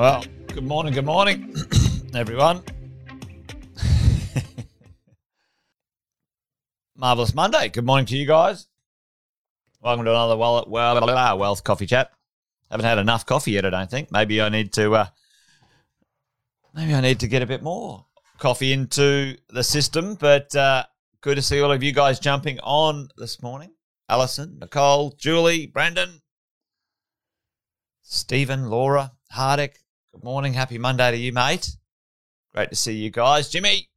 Well, good morning, good morning, everyone. Marvelous Monday. Good morning to you guys. Welcome to another well, well, wealth coffee chat. Haven't had enough coffee yet, I don't think. Maybe I need to. Uh, maybe I need to get a bit more coffee into the system. But uh, good to see all of you guys jumping on this morning. Alison, Nicole, Julie, Brandon, Stephen, Laura, Hardick. Good morning. Happy Monday to you, mate. Great to see you guys. Jimmy,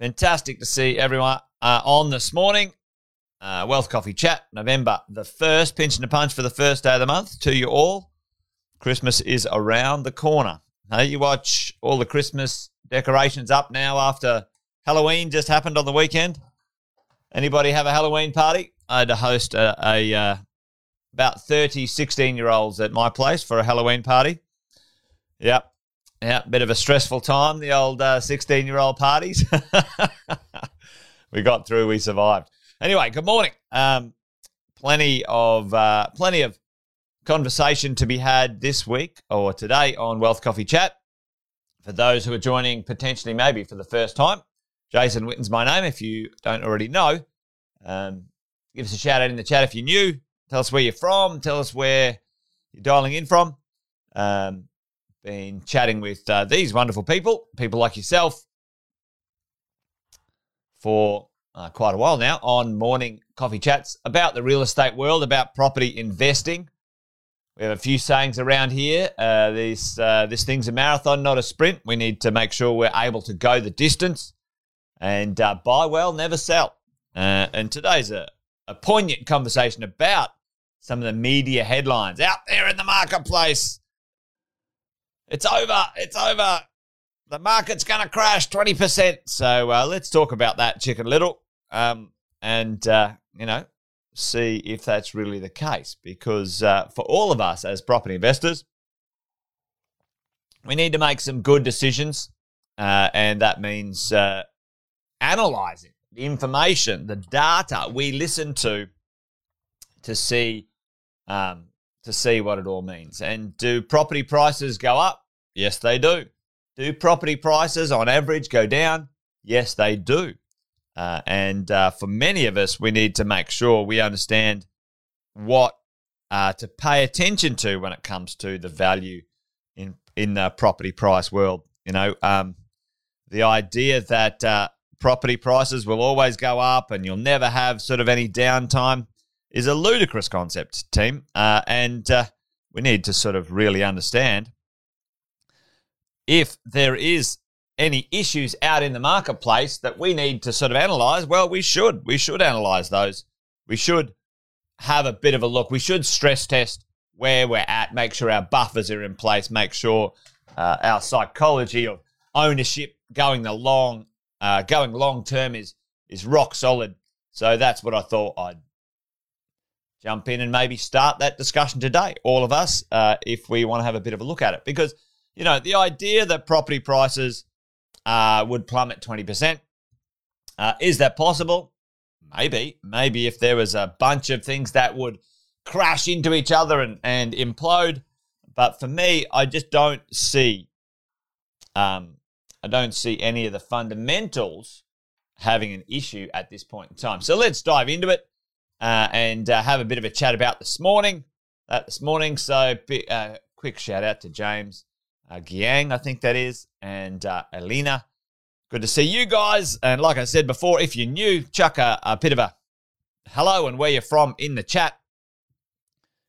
fantastic to see everyone uh, on this morning. Uh, Wealth Coffee Chat, November the 1st. pinch Pinching a punch for the first day of the month to you all. Christmas is around the corner. You watch all the Christmas decorations up now after Halloween just happened on the weekend. Anybody have a Halloween party? I had to host a, a uh, about 30 16 year olds at my place for a Halloween party. Yep. Yeah, bit of a stressful time, the old 16 uh, year old parties. we got through, we survived. Anyway, good morning. Um, plenty of uh, plenty of conversation to be had this week or today on Wealth Coffee Chat. For those who are joining potentially maybe for the first time, Jason Witten's my name. If you don't already know, um, give us a shout out in the chat if you're new. Tell us where you're from. Tell us where you're dialing in from. Um, been chatting with uh, these wonderful people, people like yourself, for uh, quite a while now on morning coffee chats about the real estate world, about property investing. We have a few sayings around here. Uh, this uh, this thing's a marathon, not a sprint. We need to make sure we're able to go the distance and uh, buy well, never sell. Uh, and today's a, a poignant conversation about some of the media headlines out there in the marketplace. It's over. It's over. The market's going to crash 20%. So uh, let's talk about that, Chicken Little, um, and, uh, you know, see if that's really the case. Because uh, for all of us as property investors, we need to make some good decisions. Uh, and that means uh, analyzing the information, the data we listen to to see um, to see what it all means. And do property prices go up? Yes, they do. Do property prices on average go down? Yes, they do. Uh, and uh, for many of us, we need to make sure we understand what uh, to pay attention to when it comes to the value in in the property price world. You know, um, the idea that uh, property prices will always go up and you'll never have sort of any downtime is a ludicrous concept, team. Uh, and uh, we need to sort of really understand if there is any issues out in the marketplace that we need to sort of analyze. Well, we should. We should analyze those. We should have a bit of a look. We should stress test where we're at, make sure our buffers are in place, make sure uh, our psychology of ownership going the long, uh, going long term is is rock solid. So that's what I thought I'd jump in and maybe start that discussion today, all of us, uh, if we want to have a bit of a look at it. Because, you know, the idea that property prices uh, would plummet 20%, uh, is that possible? Maybe. Maybe if there was a bunch of things that would crash into each other and, and implode. But for me, I just don't see. Um, I don't see any of the fundamentals having an issue at this point in time. So let's dive into it uh, and uh, have a bit of a chat about this morning. Uh, this morning, so uh, quick shout out to James uh, Giang, I think that is, and uh, Alina. Good to see you guys. And like I said before, if you're new, chuck a, a bit of a hello and where you're from in the chat.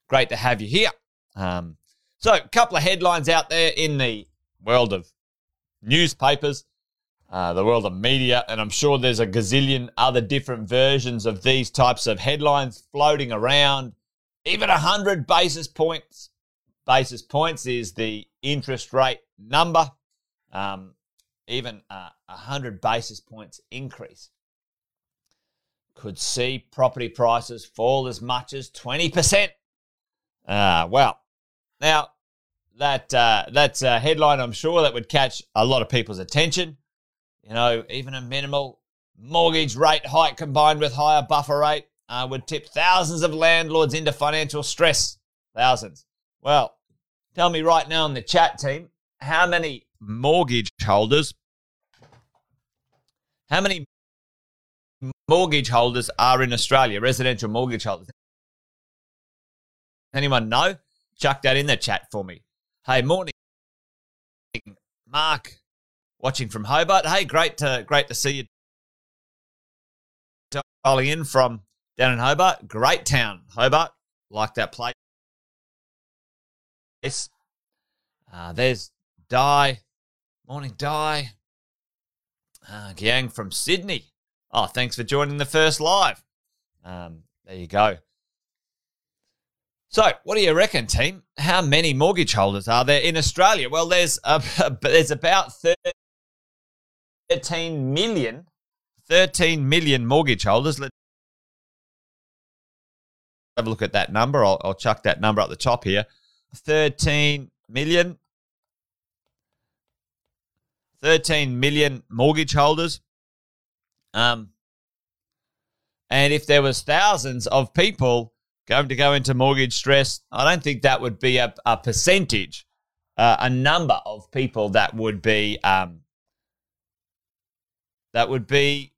Great to have you here. Um, so, a couple of headlines out there in the world of newspapers uh, the world of media, and I'm sure there's a gazillion other different versions of these types of headlines floating around. Even 100 basis points. Basis points is the interest rate number. Um, even a 100 basis points increase could see property prices fall as much as 20%. Uh, well, now that uh, that's a headline I'm sure that would catch a lot of people's attention. You know, even a minimal mortgage rate hike combined with higher buffer rate uh, would tip thousands of landlords into financial stress. Thousands. Well, Tell me right now in the chat team how many mortgage holders, how many mortgage holders are in Australia, residential mortgage holders. Anyone know? Chuck that in the chat for me. Hey, morning, Mark, watching from Hobart. Hey, great to great to see you dialing in from down in Hobart. Great town, Hobart. Like that place. Yes. Uh, there's Di. Morning, Di. Uh, Gang from Sydney. Oh, thanks for joining the first live. Um, there you go. So, what do you reckon, team? How many mortgage holders are there in Australia? Well, there's a, there's about 13 million, 13 million mortgage holders. Let's have a look at that number. I'll, I'll chuck that number at the top here. 13 million. 13 million mortgage holders. Um, and if there was thousands of people going to go into mortgage stress, I don't think that would be a, a percentage, uh, a number of people that would be um, that would be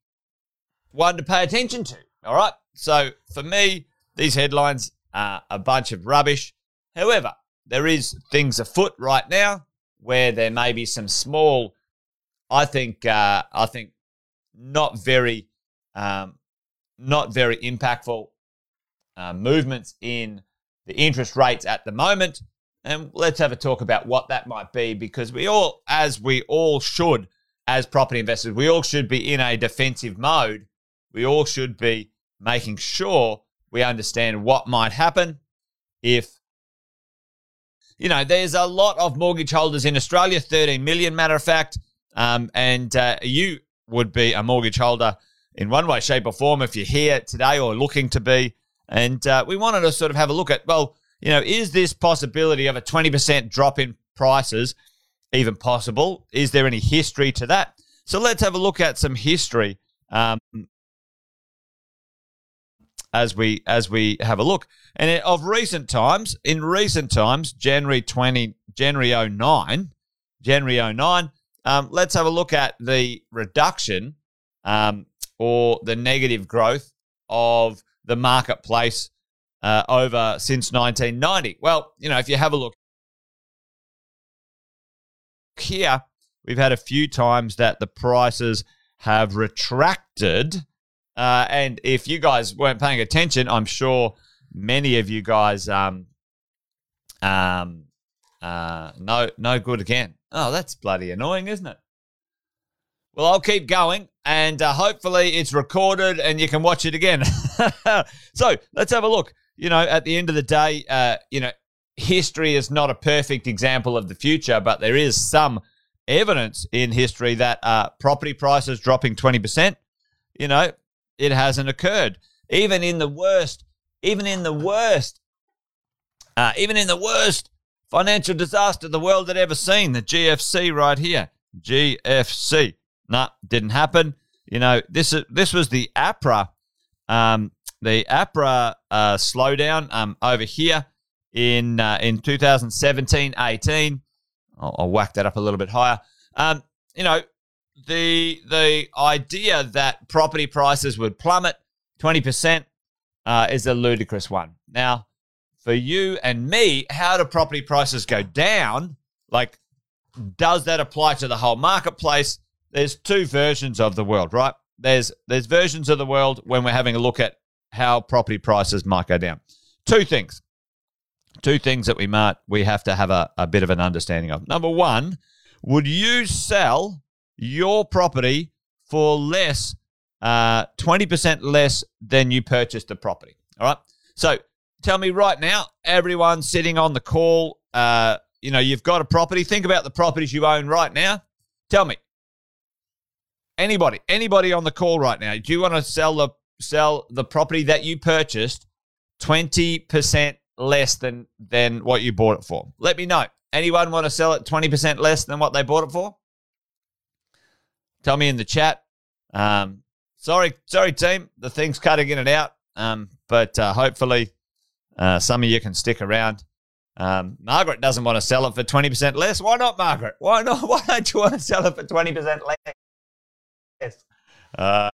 one to pay attention to. All right. So for me, these headlines are a bunch of rubbish. However, there is things afoot right now where there may be some small, I think, uh, I think not very, um, not very impactful uh, movements in the interest rates at the moment. And let's have a talk about what that might be because we all, as we all should, as property investors, we all should be in a defensive mode. We all should be making sure we understand what might happen if, you know, there's a lot of mortgage holders in Australia, 13 million, matter of fact. Um, and uh, you would be a mortgage holder in one way, shape, or form if you're here today or looking to be. And uh, we wanted to sort of have a look at, well, you know, is this possibility of a 20% drop in prices even possible? Is there any history to that? So let's have a look at some history um, as we as we have a look. And of recent times, in recent times, January 20, January 09, January 09, um, let's have a look at the reduction um, or the negative growth of the marketplace uh, over since 1990. Well, you know, if you have a look here, we've had a few times that the prices have retracted. Uh, and if you guys weren't paying attention, I'm sure many of you guys um, um, uh, no, no good again. Oh, that's bloody annoying, isn't it? Well, I'll keep going and uh, hopefully it's recorded and you can watch it again. so let's have a look. You know, at the end of the day, uh, you know, history is not a perfect example of the future, but there is some evidence in history that uh, property prices dropping 20%, you know, it hasn't occurred. Even in the worst, even in the worst, uh, even in the worst financial disaster the world had ever seen, the GFC right here. GFC. Nah, didn't happen. You know, this this was the APRA, um, the APRA uh, slowdown um, over here in uh, in 2017, 18. I'll, I'll, whack that up a little bit higher. Um, you know, the the idea that property prices would plummet 20% uh, is a ludicrous one. Now, for you and me, how do property prices go down? Like, does that apply to the whole marketplace? There's two versions of the world, right? There's there's versions of the world when we're having a look at how property prices might go down. Two things. Two things that we might we have to have a, a bit of an understanding of. Number one, would you sell your property for less, uh, 20% less than you purchased the property? All right. So tell me right now, everyone sitting on the call, uh, you know, you've got a property. Think about the properties you own right now. Tell me, anybody, anybody on the call right now, do you want to sell the sell the property that you purchased twenty percent less than than what you bought it for? Let me know. Anyone want to sell it twenty percent less than what they bought it for? Tell me in the chat. Um, sorry, sorry, team. The thing's cutting in and out. Um, but uh, hopefully uh, some of you can stick around Um, Margaret doesn't want to sell it for 20% less. Why not, Margaret? Why not? Why don't you want to sell it for 20% less? Uh,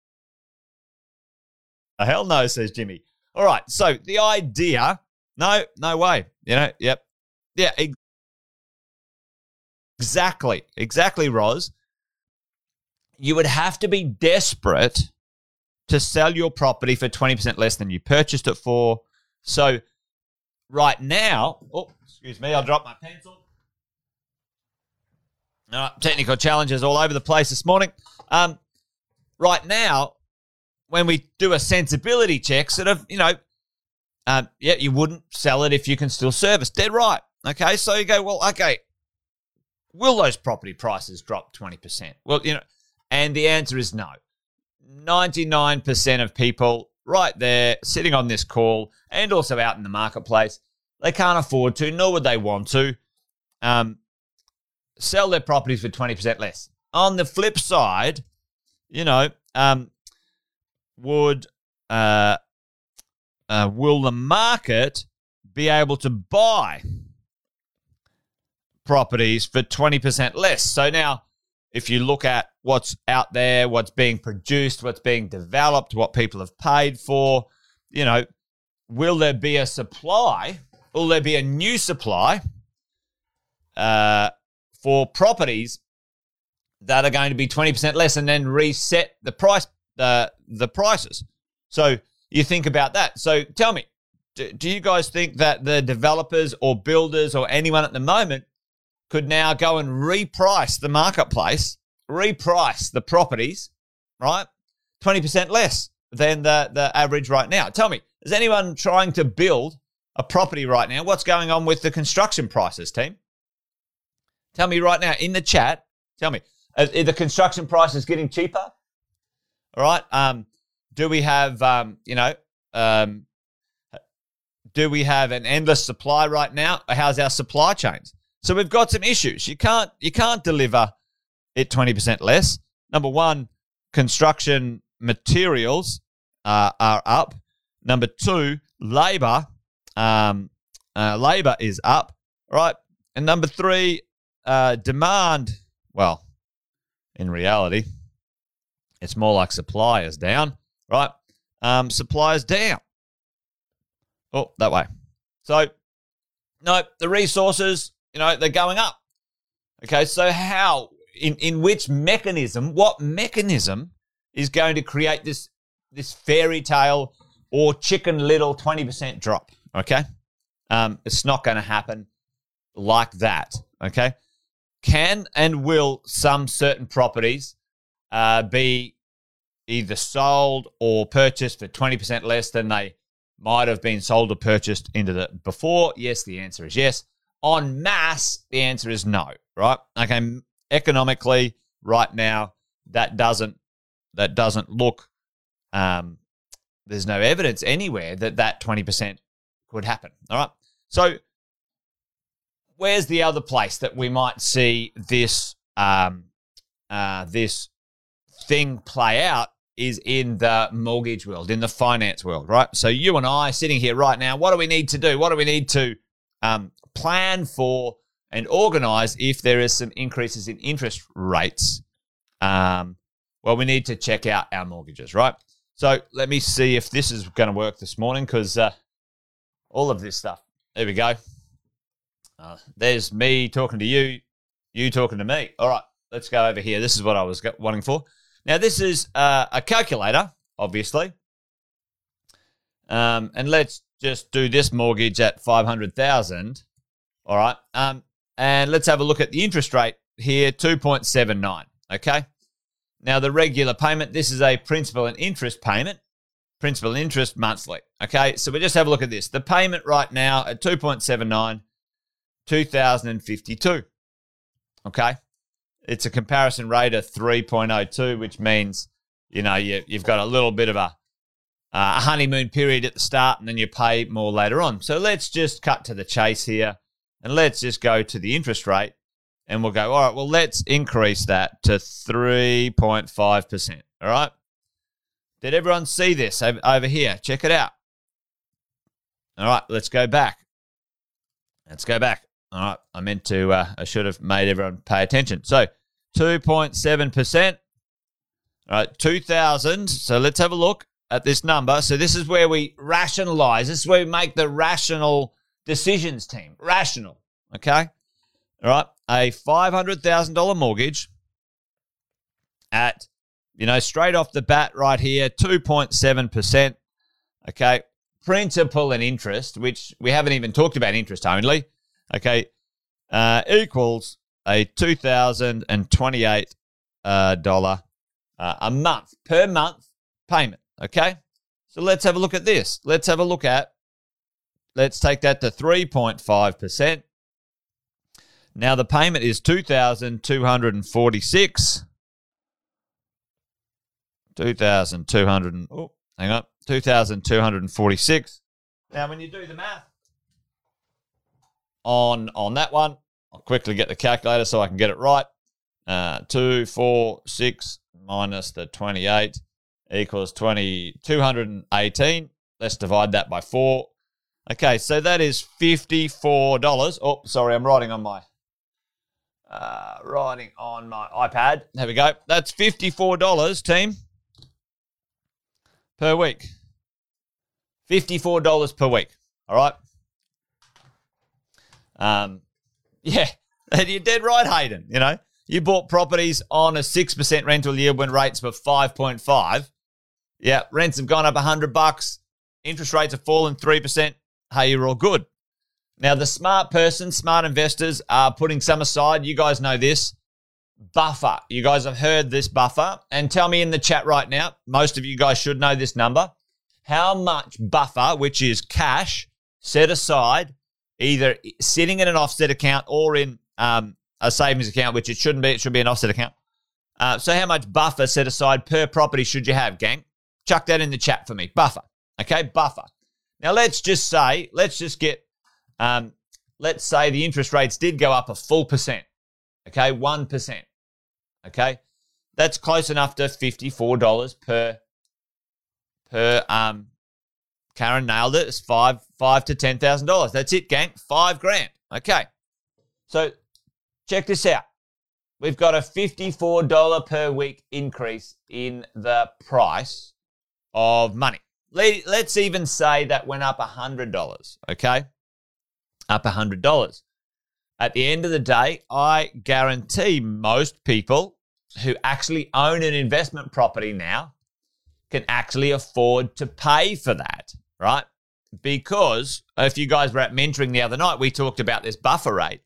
hell no, says Jimmy. All right. So the idea, no, no way. You know, yep. Yeah, exactly. Exactly, Roz. You would have to be desperate to sell your property for 20% less than you purchased it for. So right now, oh, excuse me, I'll drop my pencil. All right, technical challenges all over the place this morning. Um, right now, when we do a sensibility check, sort of, you know, um, yeah, you wouldn't sell it if you can still service. Dead right. Okay, so you go, well, okay, will those property prices drop 20%? Well, you know, and the answer is no. 99% of people right there sitting on this call and also out in the marketplace, they can't afford to, nor would they want to, um, sell their properties for 20% less. On the flip side, you know, um, would uh, uh, will the market be able to buy properties for 20% less? So now, if you look at what's out there, what's being produced, what's being developed, what people have paid for, you know, will there be a supply? Will there be a new supply uh, for properties that are going to be 20% less and then reset the price the the prices. So you think about that. So tell me, do, do you guys think that the developers or builders or anyone at the moment could now go and reprice the marketplace, reprice the properties, right? 20% less than the, the average right now. Tell me, is anyone trying to build a property right now? What's going on with the construction prices, team? Tell me right now in the chat. Tell me, are, are the construction prices getting cheaper? All right. Um, do we have, um, you know, um, do we have an endless supply right now? How's our supply chains? So we've got some issues. You can't you can't deliver it twenty percent less. Number one, construction materials uh, are up. Number two, labor um, uh, labor is up. Right, and number three, uh, demand. Well, in reality, it's more like supply is down, right? Um, supply is down. Oh, that way. So, no, the resources, you know, they're going up. Okay, so how, in, in which mechanism, what mechanism is going to create this this fairy tale or chicken little 20% drop? Okay, um, it's not going to happen like that. Okay, can and will some certain properties uh, be either sold or purchased for 20% less than they might have been sold or purchased into the before? Yes, the answer is yes. On mass, the answer is no, right? Okay, economically, right now, that doesn't that doesn't look um, there's no evidence anywhere that that 20% could happen. All right. So, where's the other place that we might see this um, uh, this thing play out is in the mortgage world, in the finance world, right? So you and I sitting here right now, what do we need to do? What do we need to um, plan for and organize if there is some increases in interest rates? Um, well, we need to check out our mortgages, right? So let me see if this is going to work this morning because uh, all of this stuff. There we go. Uh, there's me talking to you, you talking to me. All right, let's go over here. This is what I was wanting for. Now, this is uh, a calculator, obviously. Um, and let's just do this mortgage at 500,000. All right. Um, and let's have a look at the interest rate here, 2.79. Okay. Now, the regular payment, this is a principal and interest payment, principal and interest monthly. Okay. So we just have a look at this. The payment right now at 2.79, 2052. Okay it's a comparison rate of 3.02, which means, you know, you, have got a little bit of a, a honeymoon period at the start and then you pay more later on. So let's just cut to the chase here and let's just go to the interest rate and we'll go, all right, well, let's increase that to 3.5%. All right. Did everyone see this over here? Check it out. All right, let's go back. Let's go back. All right. I meant to, uh, I should have made everyone pay attention. So 2.7%. All right. 2000. So let's have a look at this number. So this is where we rationalize. This is where we make the rational decisions team. Rational. Okay. All right. A $500,000 mortgage at, you know, straight off the bat right here, 2.7%. Okay. Principal and interest, which we haven't even talked about interest only. Okay. Uh, equals a $2,028 uh, uh, a month per month payment. Okay. So let's have a look at this. Let's have a look at, let's take that to 3.5%. Now the payment is 2,246. 2,200, oh, hang on, 2,246. Now when you do the math on, on that one, I'll quickly get the calculator so I can get it right. Uh, 2, 4, 6 minus the 28 equals 20, 218. Let's divide that by 4. Okay, so that is $54. Oh, sorry, I'm writing on my uh, writing on my iPad. There we go. That's $54, team, per week. $54 per week. All right. Um, yeah, you're dead right, Hayden. You know, you bought properties on a 6% rental yield when rates were 5.5. Yeah, rents have gone up 100 bucks. Interest rates have fallen 3%. Hey, you're all good. Now, the smart person, smart investors are putting some aside. You guys know this buffer. You guys have heard this buffer. And tell me in the chat right now, most of you guys should know this number. How much buffer, which is cash, set aside, either sitting in an offset account or in um, a savings account, which it shouldn't be, it should be an offset account. Uh, so, how much buffer set aside per property should you have, gang? Chuck that in the chat for me. Buffer. Okay, buffer. Now, let's just say, let's just get um, let's say the interest rates did go up a full percent, okay, 1%, okay, that's close enough to $54 per, per, um, Karen nailed it. It's five, five to ten thousand dollars. That's it, gang. Five grand. Okay. So check this out. We've got a $54 per week increase in the price of money. Let's even say that went up $100. Okay up $100. At the end of the day, I guarantee most people who actually own an investment property now can actually afford to pay for that, right? Because if you guys were at mentoring the other night, we talked about this buffer rate.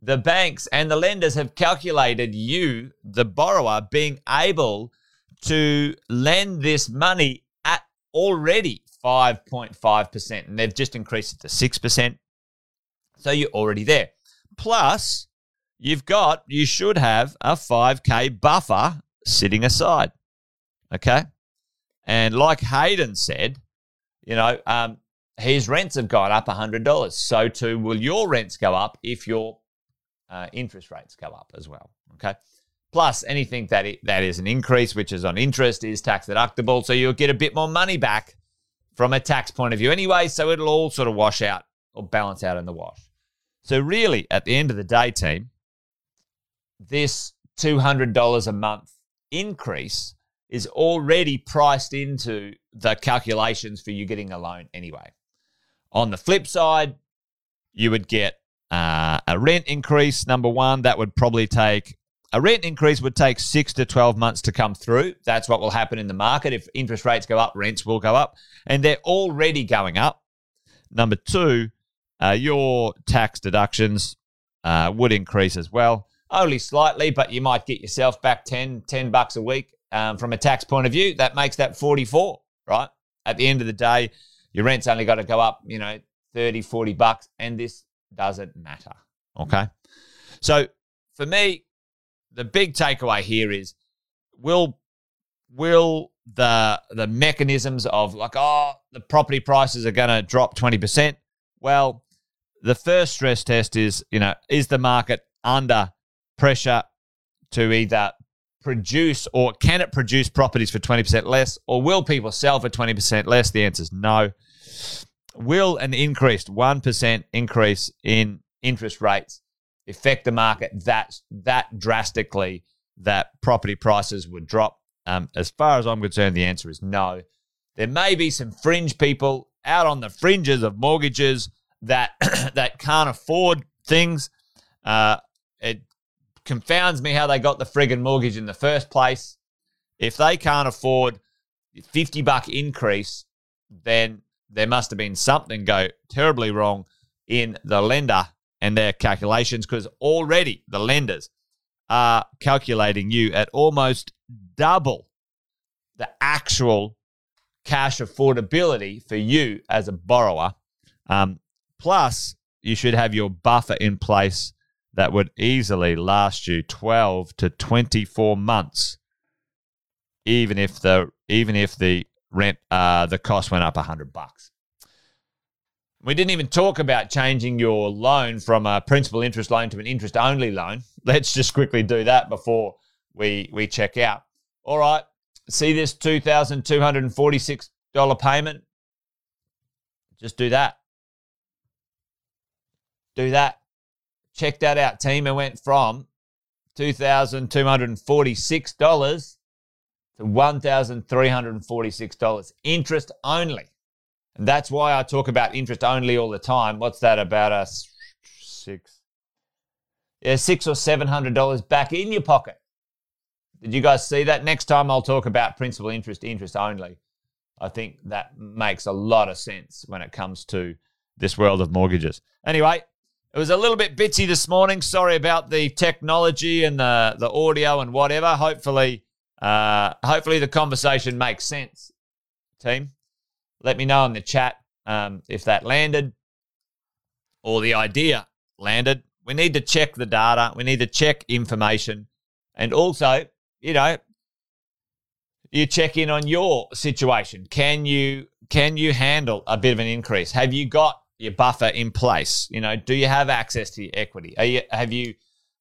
The banks and the lenders have calculated you, the borrower, being able to lend this money at already 5.5%. And they've just increased it to 6%. So you're already there. Plus, you've got, you should have a 5K buffer sitting aside. Okay. And like Hayden said, you know, um, his rents have gone up $100. So too will your rents go up if your uh, interest rates go up as well. Okay. Plus, anything that it, that is an increase, which is on interest, is tax deductible. So you'll get a bit more money back from a tax point of view anyway. So it'll all sort of wash out or balance out in the wash. So, really, at the end of the day, team, this $200 a month increase is already priced into the calculations for you getting a loan anyway. On the flip side, you would get uh, a rent increase. Number one, that would probably take a rent increase would take six to 12 months to come through. That's what will happen in the market. If interest rates go up, rents will go up, and they're already going up. Number two, uh, your tax deductions uh, would increase as well, only slightly, but you might get yourself back 10, 10 bucks a week um, from a tax point of view. That makes that 44, right? At the end of the day, your rent's only got to go up, you know, 30, 40 bucks, and this doesn't matter. Okay. So for me, the big takeaway here is will will the the mechanisms of like oh the property prices are going to drop 20% well the first stress test is, you know, is the market under pressure to either produce or can it produce properties for 20% less or will people sell for 20% less? The answer is no. Will an increased 1% increase in interest rates affect the market that, that drastically that property prices would drop? Um, as far as I'm concerned, the answer is no. There may be some fringe people out on the fringes of mortgages that that can't afford things. Uh, it confounds me how they got the friggin' mortgage in the first place. If they can't afford 50 buck increase, then there must have been something go terribly wrong in the lender and their calculations because already the lenders are calculating you at almost double the actual cash affordability for you as a borrower. Um, plus, you should have your buffer in place that would easily last you 12 to 24 months even if the even if the rent uh, the cost went up 100 bucks. We didn't even talk about changing your loan from a principal interest loan to an interest only loan. Let's just quickly do that before we we check out. All right. See this $2246 payment? Just do that. Do that. Check that out, team. It went from $2,246 to $1,346. Interest only. And that's why I talk about interest only all the time. What's that about a six? Yeah, six or seven hundred dollars back in your pocket. Did you guys see that? Next time I'll talk about principal interest, interest only. I think that makes a lot of sense when it comes to this world of mortgages. Anyway, it was a little bit bitsy this morning. Sorry about the technology and the, the audio and whatever. Hopefully, uh, hopefully the conversation makes sense, team. Let me know in the chat um, if that landed or the idea landed. We need to check the data. We need to check information. And also, you know, you check in on your situation. Can you can you handle a bit of an increase? Have you got your buffer in place? You know, do you have access to your equity? You, have you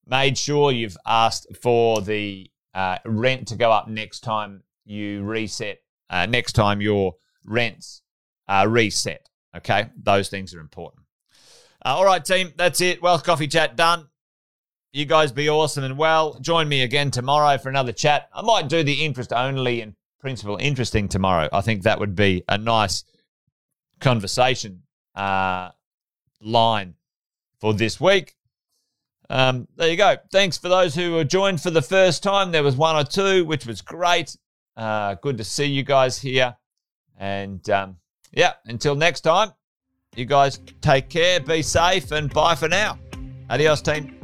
made sure you've asked for the uh, rent to go up next time you reset, uh, next time your rents are reset? Okay, those things are important. Uh, all right, team, that's it. Wealth Coffee Chat done. You guys be awesome and well. Join me again tomorrow for another chat. I might do the interest only and principal interesting tomorrow. I think that would be a nice conversation uh, line for this week. Um, there you go. Thanks for those who were joined for the first time. There was one or two, which was great. Uh, good to see you guys here. And um, yeah, until next time, you guys take care, be safe, and bye for now. Adios, team.